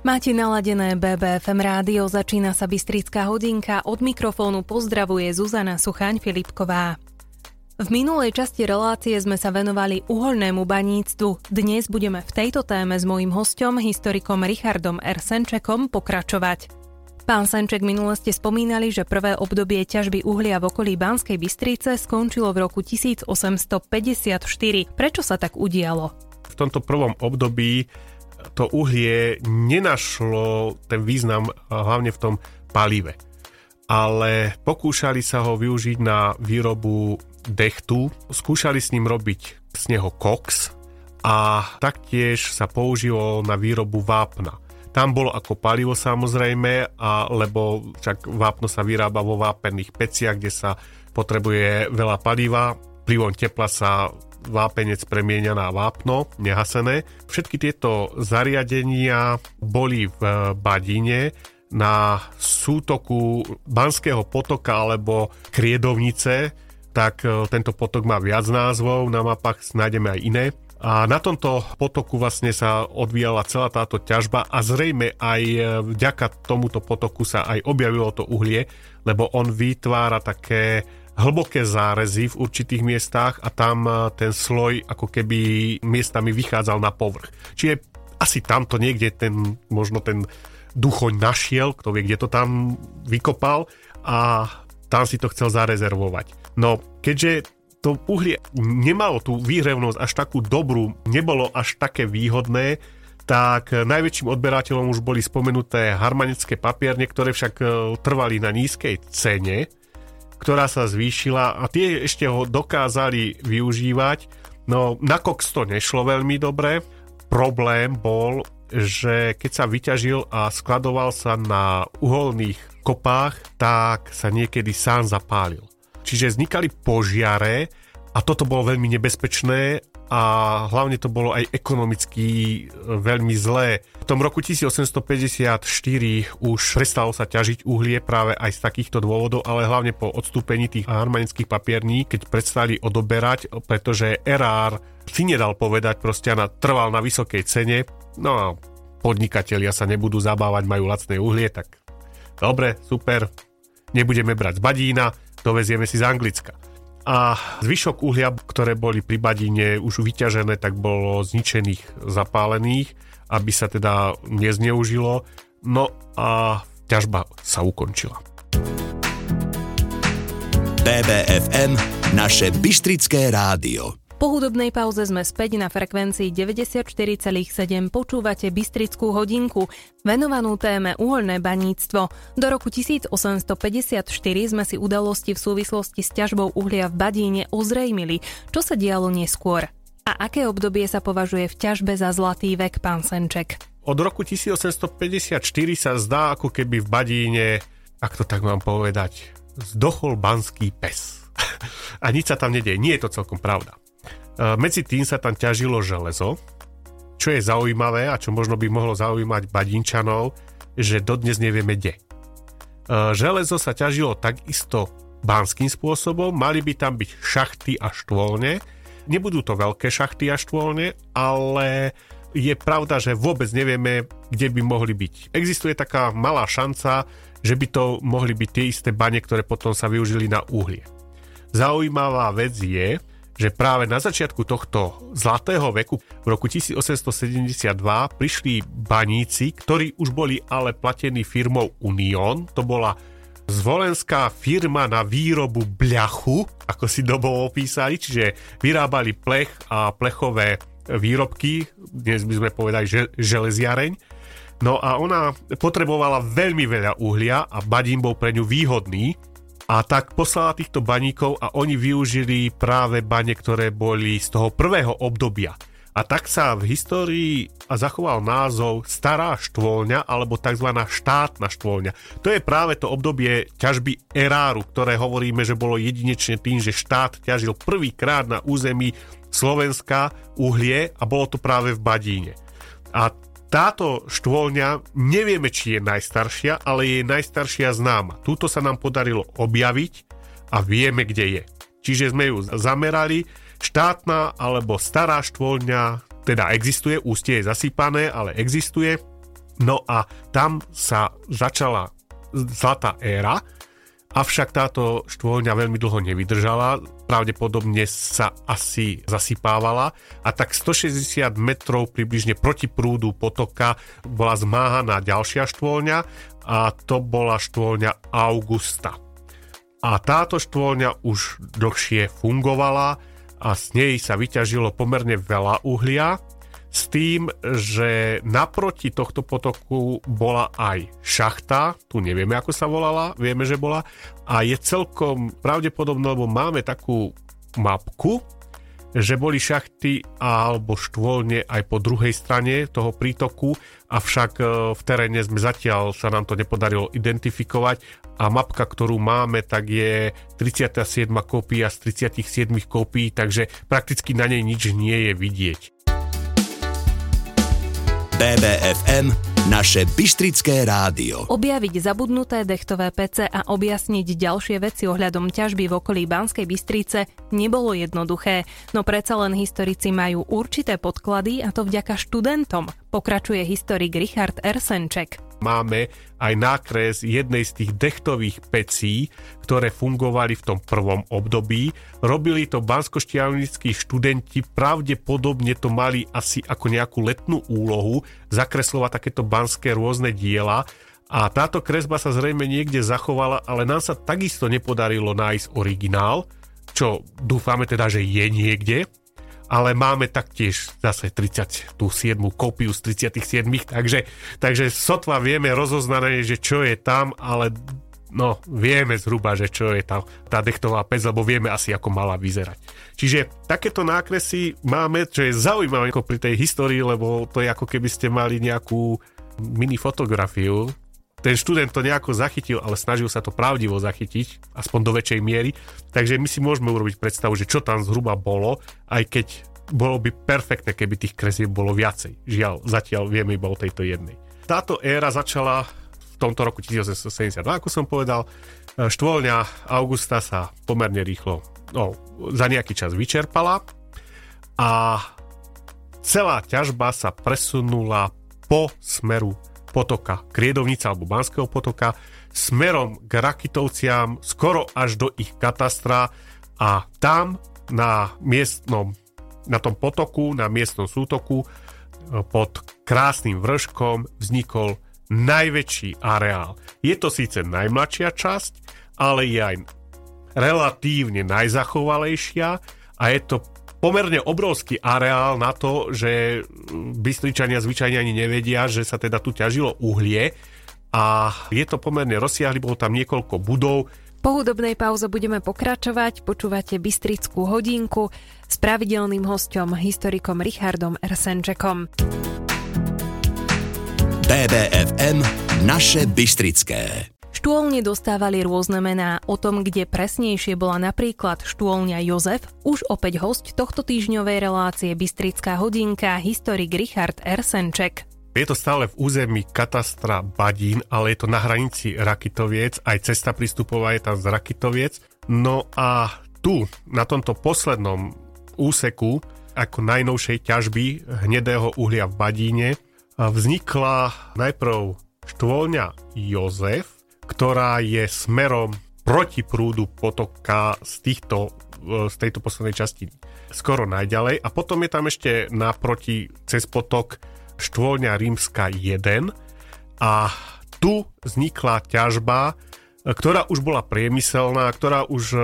Máte naladené BBFM rádio, začína sa Bystrická hodinka, od mikrofónu pozdravuje Zuzana Suchaň-Filipková. V minulej časti relácie sme sa venovali uholnému baníctvu. Dnes budeme v tejto téme s mojím hostom, historikom Richardom R. Senčekom, pokračovať. Pán Senček, minule ste spomínali, že prvé obdobie ťažby uhlia v okolí Banskej Bystrice skončilo v roku 1854. Prečo sa tak udialo? V tomto prvom období to uhlie nenašlo ten význam hlavne v tom palive. Ale pokúšali sa ho využiť na výrobu dechtu, skúšali s ním robiť z neho koks a taktiež sa použilo na výrobu vápna. Tam bolo ako palivo samozrejme, a, lebo však vápno sa vyrába vo vápenných peciach, kde sa potrebuje veľa paliva, vplyvom tepla sa vápenec premieňa na vápno, nehasené. Všetky tieto zariadenia boli v eh, Badine na sútoku Banského potoka alebo Kriedovnice, tak eh, tento potok má viac názvov, na mapách nájdeme aj iné. A na tomto potoku vlastne sa odvíjala celá táto ťažba a zrejme aj eh, vďaka tomuto potoku sa aj objavilo to uhlie, lebo on vytvára také hlboké zárezy v určitých miestach a tam eh, ten sloj ako keby miestami vychádzal na povrch. Čiže asi tamto niekde ten, možno ten duchoň našiel, kto vie, kde to tam vykopal a tam si to chcel zarezervovať. No, keďže to uhlie nemalo tú výhrevnosť až takú dobrú, nebolo až také výhodné, tak najväčším odberateľom už boli spomenuté harmanické papierne, ktoré však eh, trvali na nízkej cene ktorá sa zvýšila a tie ešte ho dokázali využívať. No na Cox to nešlo veľmi dobre. Problém bol, že keď sa vyťažil a skladoval sa na uholných kopách, tak sa niekedy sám zapálil. Čiže vznikali požiare a toto bolo veľmi nebezpečné a hlavne to bolo aj ekonomicky e, veľmi zlé. V tom roku 1854 už prestalo sa ťažiť uhlie práve aj z takýchto dôvodov, ale hlavne po odstúpení tých harmanických papierní, keď prestali odoberať, pretože erár si nedal povedať, proste na, trval na vysokej cene, no a podnikatelia sa nebudú zabávať, majú lacné uhlie, tak dobre, super, nebudeme brať z Badína, dovezieme si z Anglicka a zvyšok uhlia, ktoré boli pri Badine už vyťažené, tak bolo zničených, zapálených, aby sa teda nezneužilo. No a ťažba sa ukončila. BBFM, naše Bystrické rádio. Po hudobnej pauze sme späť na frekvencii 94,7 počúvate Bystrickú hodinku, venovanú téme uholné baníctvo. Do roku 1854 sme si udalosti v súvislosti s ťažbou uhlia v Badíne ozrejmili, čo sa dialo neskôr. A aké obdobie sa považuje v ťažbe za zlatý vek, pán Senček? Od roku 1854 sa zdá, ako keby v Badíne, ak to tak mám povedať, zdochol banský pes. A nič sa tam nedieje. Nie je to celkom pravda. E, medzi tým sa tam ťažilo železo, čo je zaujímavé a čo možno by mohlo zaujímať badinčanov, že dodnes nevieme kde. E, železo sa ťažilo takisto banským spôsobom, mali by tam byť šachty a štôlne. Nebudú to veľké šachty a štôlne, ale je pravda, že vôbec nevieme, kde by mohli byť. Existuje taká malá šanca, že by to mohli byť tie isté bane, ktoré potom sa využili na uhlie. Zaujímavá vec je, že práve na začiatku tohto zlatého veku v roku 1872 prišli baníci, ktorí už boli ale platení firmou Union. To bola zvolenská firma na výrobu bľachu, ako si dobo opísali, čiže vyrábali plech a plechové výrobky, dnes by sme povedali že, železiareň. No a ona potrebovala veľmi veľa uhlia a badín bol pre ňu výhodný, a tak poslala týchto baníkov a oni využili práve bane, ktoré boli z toho prvého obdobia. A tak sa v histórii zachoval názov Stará štvolňa alebo tzv. štátna štvolňa. To je práve to obdobie ťažby eráru, ktoré hovoríme, že bolo jedinečne tým, že štát ťažil prvýkrát na území Slovenska uhlie a bolo to práve v Badíne. A táto štôlňa nevieme, či je najstaršia, ale je najstaršia známa. Túto sa nám podarilo objaviť a vieme, kde je. Čiže sme ju zamerali. Štátna alebo stará štôlňa teda existuje, ústie je zasypané, ale existuje. No a tam sa začala zlatá éra, avšak táto štôlňa veľmi dlho nevydržala, pravdepodobne sa asi zasypávala a tak 160 metrov približne proti prúdu potoka bola zmáhaná ďalšia štôlňa a to bola štôlňa Augusta. A táto štôlňa už dlhšie fungovala a z nej sa vyťažilo pomerne veľa uhlia, s tým, že naproti tohto potoku bola aj šachta, tu nevieme ako sa volala, vieme, že bola, a je celkom pravdepodobné, lebo máme takú mapku, že boli šachty alebo štôlne aj po druhej strane toho prítoku, avšak e, v teréne sme zatiaľ sa nám to nepodarilo identifikovať a mapka, ktorú máme, tak je 37 kópia z 37 kópií, takže prakticky na nej nič nie je vidieť. BBFM naše Bystrické rádio. Objaviť zabudnuté dechtové pece a objasniť ďalšie veci ohľadom ťažby v okolí Banskej Bystrice nebolo jednoduché, no predsa len historici majú určité podklady a to vďaka študentom, pokračuje historik Richard Ersenček máme aj nákres jednej z tých dechtových pecí, ktoré fungovali v tom prvom období. Robili to banskoštiavnickí študenti, pravdepodobne to mali asi ako nejakú letnú úlohu, zakreslovať takéto banské rôzne diela. A táto kresba sa zrejme niekde zachovala, ale nám sa takisto nepodarilo nájsť originál, čo dúfame teda, že je niekde, ale máme taktiež zase 37 kópiu z 37, takže, takže sotva vieme rozoznané, že čo je tam, ale no, vieme zhruba, že čo je tam tá dechtová pec, lebo vieme asi, ako mala vyzerať. Čiže takéto nákresy máme, čo je zaujímavé ako pri tej histórii, lebo to je ako keby ste mali nejakú mini fotografiu ten študent to nejako zachytil, ale snažil sa to pravdivo zachytiť, aspoň do väčšej miery. Takže my si môžeme urobiť predstavu, že čo tam zhruba bolo, aj keď bolo by perfektné, keby tých kresieb bolo viacej. Žiaľ, zatiaľ vieme iba o tejto jednej. Táto éra začala v tomto roku 1872, ako som povedal. Štvoľňa Augusta sa pomerne rýchlo, no, za nejaký čas vyčerpala a celá ťažba sa presunula po smeru potoka Kriedovnica alebo Banského potoka smerom k Rakitovciam skoro až do ich katastra a tam na miestnom na tom potoku, na miestnom sútoku e, pod krásnym vrškom vznikol najväčší areál. Je to síce najmladšia časť, ale je aj relatívne najzachovalejšia a je to pomerne obrovský areál na to, že Bystričania zvyčajne ani nevedia, že sa teda tu ťažilo uhlie a je to pomerne rozsiahly, bolo tam niekoľko budov. Po hudobnej pauze budeme pokračovať, počúvate Bystrickú hodinku s pravidelným hostom, historikom Richardom Ersenčekom. BBFM Naše Bystrické. Štôlne dostávali rôzne mená. O tom, kde presnejšie bola napríklad štôlňa Jozef, už opäť host tohto týždňovej relácie Bystrická hodinka, historik Richard Ersenček. Je to stále v území katastra Badín, ale je to na hranici Rakitoviec, aj cesta prístupová je tam z Rakitoviec. No a tu, na tomto poslednom úseku, ako najnovšej ťažby hnedého uhlia v Badíne, vznikla najprv štôlňa Jozef, ktorá je smerom proti prúdu potoka z, týchto, e, z tejto poslednej časti skoro najďalej. A potom je tam ešte naproti cez potok štôlňa Rímska 1 a tu vznikla ťažba ktorá už bola priemyselná, ktorá už e,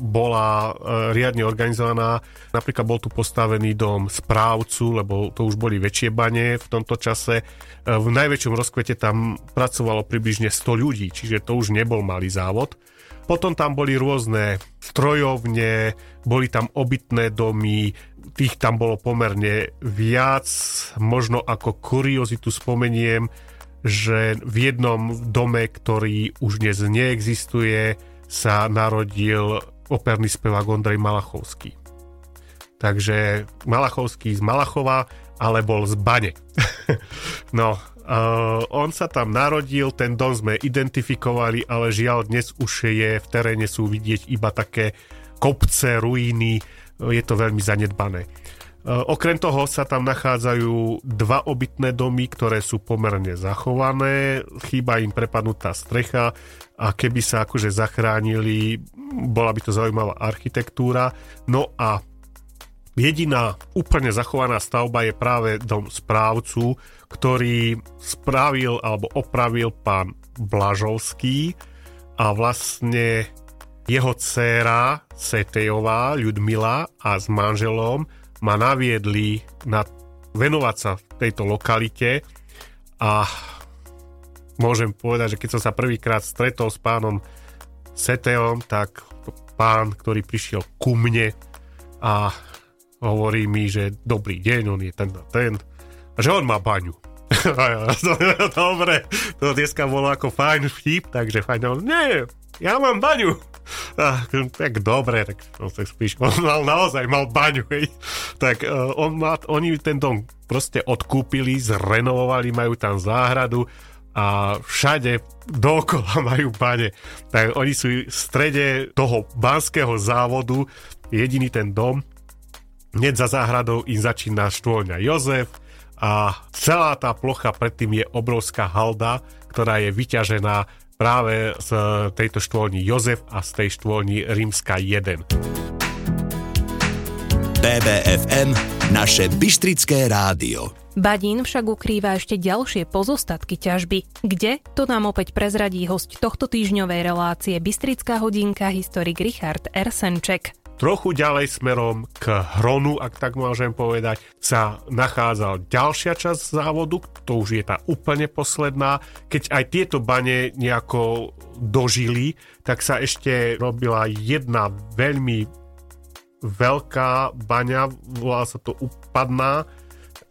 bola e, riadne organizovaná. Napríklad bol tu postavený dom správcu, lebo to už boli väčšie bane v tomto čase. E, v najväčšom rozkvete tam pracovalo približne 100 ľudí, čiže to už nebol malý závod. Potom tam boli rôzne strojovne, boli tam obytné domy, tých tam bolo pomerne viac. Možno ako kuriozitu spomeniem, že v jednom dome, ktorý už dnes neexistuje, sa narodil operný spevák Ondrej Malachovský. Takže Malachovský z Malachova, ale bol z Bane. no, uh, on sa tam narodil, ten dom sme identifikovali, ale žiaľ dnes už je v teréne sú vidieť iba také kopce, ruiny, je to veľmi zanedbané. Okrem toho sa tam nachádzajú dva obytné domy, ktoré sú pomerne zachované, chýba im prepadnutá strecha a keby sa akože zachránili, bola by to zaujímavá architektúra. No a jediná úplne zachovaná stavba je práve dom správcu, ktorý spravil alebo opravil pán Blažovský a vlastne jeho dcéra Setejová, Ľudmila a s manželom ma naviedli na venovať sa tejto lokalite a môžem povedať, že keď som sa prvýkrát stretol s pánom Seteom, tak pán, ktorý prišiel ku mne a hovorí mi, že dobrý deň, on je ten a ten, že on má baňu. Dobre, to dneska bolo ako fajn vtip, takže fajn, nie, ja mám baňu. Ah, tak dobre, tak no, tak spíš, on mal naozaj mal baňu, hej. Tak uh, on má, oni ten dom proste odkúpili, zrenovovali, majú tam záhradu a všade dookola majú bane. Tak oni sú v strede toho banského závodu, jediný ten dom, hneď za záhradou im začína štôľňa Jozef a celá tá plocha predtým je obrovská halda, ktorá je vyťažená práve z tejto štôlni Jozef a z tej štôlni Rímska 1. BBFM, naše Bystrické rádio. Badín však ukrýva ešte ďalšie pozostatky ťažby. Kde? To nám opäť prezradí host tohto týždňovej relácie Bystrická hodinka historik Richard Ersenček. Trochu ďalej smerom k Hronu, ak tak môžem povedať, sa nachádzal ďalšia časť závodu, to už je tá úplne posledná. Keď aj tieto bane nejako dožili, tak sa ešte robila jedna veľmi veľká baňa, volá sa to Upadná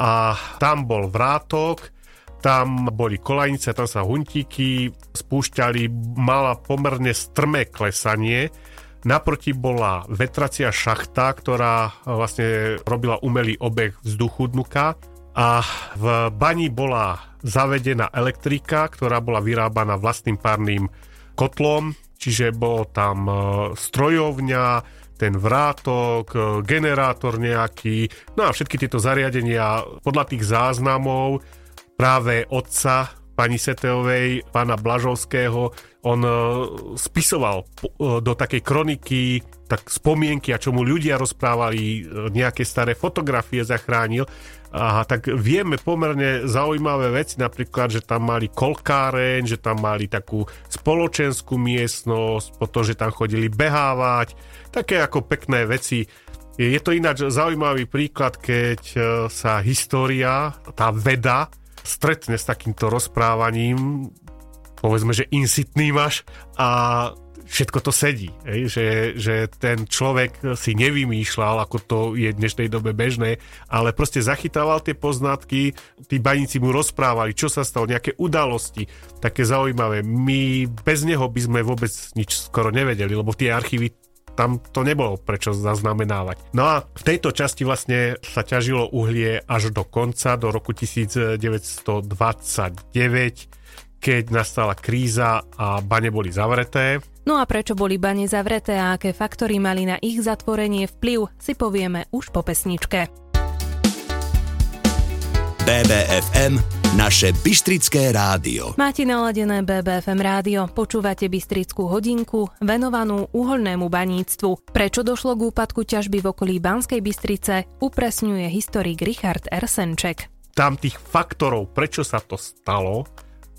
a tam bol vrátok, tam boli kolajnice, tam sa huntíky spúšťali, mala pomerne strmé klesanie, Naproti bola vetracia šachta, ktorá vlastne robila umelý obeh vzduchu dnuka. A v bani bola zavedená elektrika, ktorá bola vyrábaná vlastným párnym kotlom, čiže bol tam e, strojovňa, ten vrátok, e, generátor nejaký, no a všetky tieto zariadenia podľa tých záznamov práve otca pani Seteovej, pána Blažovského, on e, spisoval e, do takej kroniky tak spomienky a čo mu ľudia rozprávali, e, nejaké staré fotografie zachránil. A tak vieme pomerne zaujímavé veci, napríklad, že tam mali kolkáreň, že tam mali takú spoločenskú miestnosť, potom, že tam chodili behávať, také ako pekné veci. Je to ináč zaujímavý príklad, keď sa história, tá veda stretne s takýmto rozprávaním, povedzme, že insitný máš a všetko to sedí. Hej? Že, že ten človek si nevymýšľal, ako to je v dnešnej dobe bežné, ale proste zachytával tie poznatky, tí baníci mu rozprávali, čo sa stalo, nejaké udalosti, také zaujímavé. My bez neho by sme vôbec nič skoro nevedeli, lebo tie archívy tam to nebolo prečo zaznamenávať. No a v tejto časti vlastne sa ťažilo uhlie až do konca, do roku 1929, keď nastala kríza a bane boli zavreté. No a prečo boli bane zavreté a aké faktory mali na ich zatvorenie vplyv, si povieme už po pesničke. BBFM, naše Bystrické rádio. Máte naladené BBFM rádio, počúvate Bystrickú hodinku, venovanú uholnému baníctvu. Prečo došlo k úpadku ťažby v okolí Banskej Bystrice, upresňuje historik Richard Ersenček. Tam tých faktorov, prečo sa to stalo,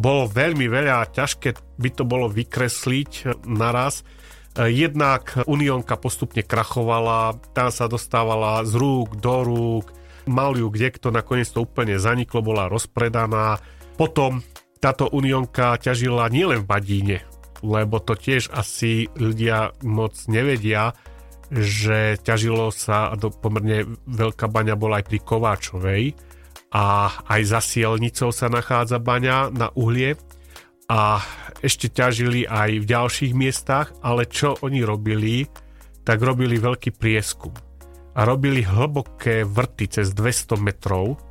bolo veľmi veľa a ťažké by to bolo vykresliť naraz. Jednak Unionka postupne krachovala, tam sa dostávala z rúk do rúk, mal ju kde kto, nakoniec to úplne zaniklo, bola rozpredaná. Potom táto unionka ťažila nielen v Badíne, lebo to tiež asi ľudia moc nevedia, že ťažilo sa, do pomerne veľká baňa bola aj pri Kováčovej a aj za Sielnicou sa nachádza baňa na uhlie a ešte ťažili aj v ďalších miestach, ale čo oni robili, tak robili veľký prieskum a robili hlboké vrty cez 200 metrov.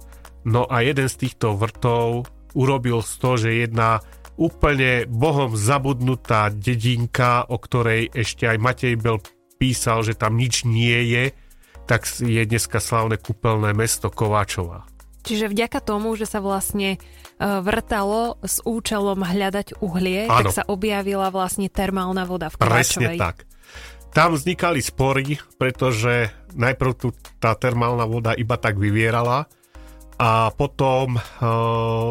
No a jeden z týchto vrtov urobil z toho, že jedna úplne bohom zabudnutá dedinka, o ktorej ešte aj Matej Bel písal, že tam nič nie je, tak je dneska slavné kúpeľné mesto Kováčová. Čiže vďaka tomu, že sa vlastne e, vrtalo s účelom hľadať uhlie, ano. tak sa objavila vlastne termálna voda v Kováčovej. Presne tak. Tam vznikali spory, pretože najprv tu tá termálna voda iba tak vyvierala a potom e,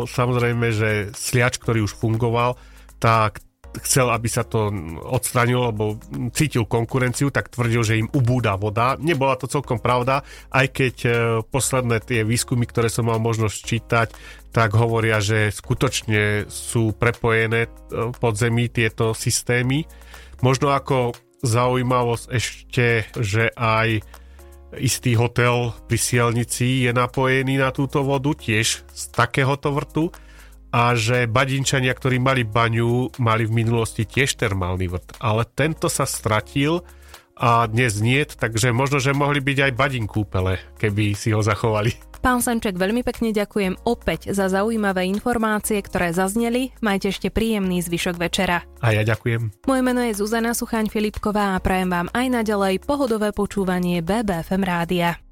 samozrejme, že sliač, ktorý už fungoval, tak chcel, aby sa to odstranilo, lebo cítil konkurenciu, tak tvrdil, že im ubúda voda. Nebola to celkom pravda, aj keď e, posledné tie výskumy, ktoré som mal možnosť čítať, tak hovoria, že skutočne sú prepojené e, pod zemi tieto systémy. Možno ako zaujímavosť ešte, že aj istý hotel pri Sielnici je napojený na túto vodu tiež z takéhoto vrtu a že badinčania, ktorí mali baňu, mali v minulosti tiež termálny vrt. Ale tento sa stratil a dnes nie, takže možno, že mohli byť aj badin kúpele, keby si ho zachovali. Pán Sanček, veľmi pekne ďakujem opäť za zaujímavé informácie, ktoré zazneli. Majte ešte príjemný zvyšok večera. A ja ďakujem. Moje meno je Zuzana Suchaň Filipková a prajem vám aj naďalej pohodové počúvanie BBFM rádia.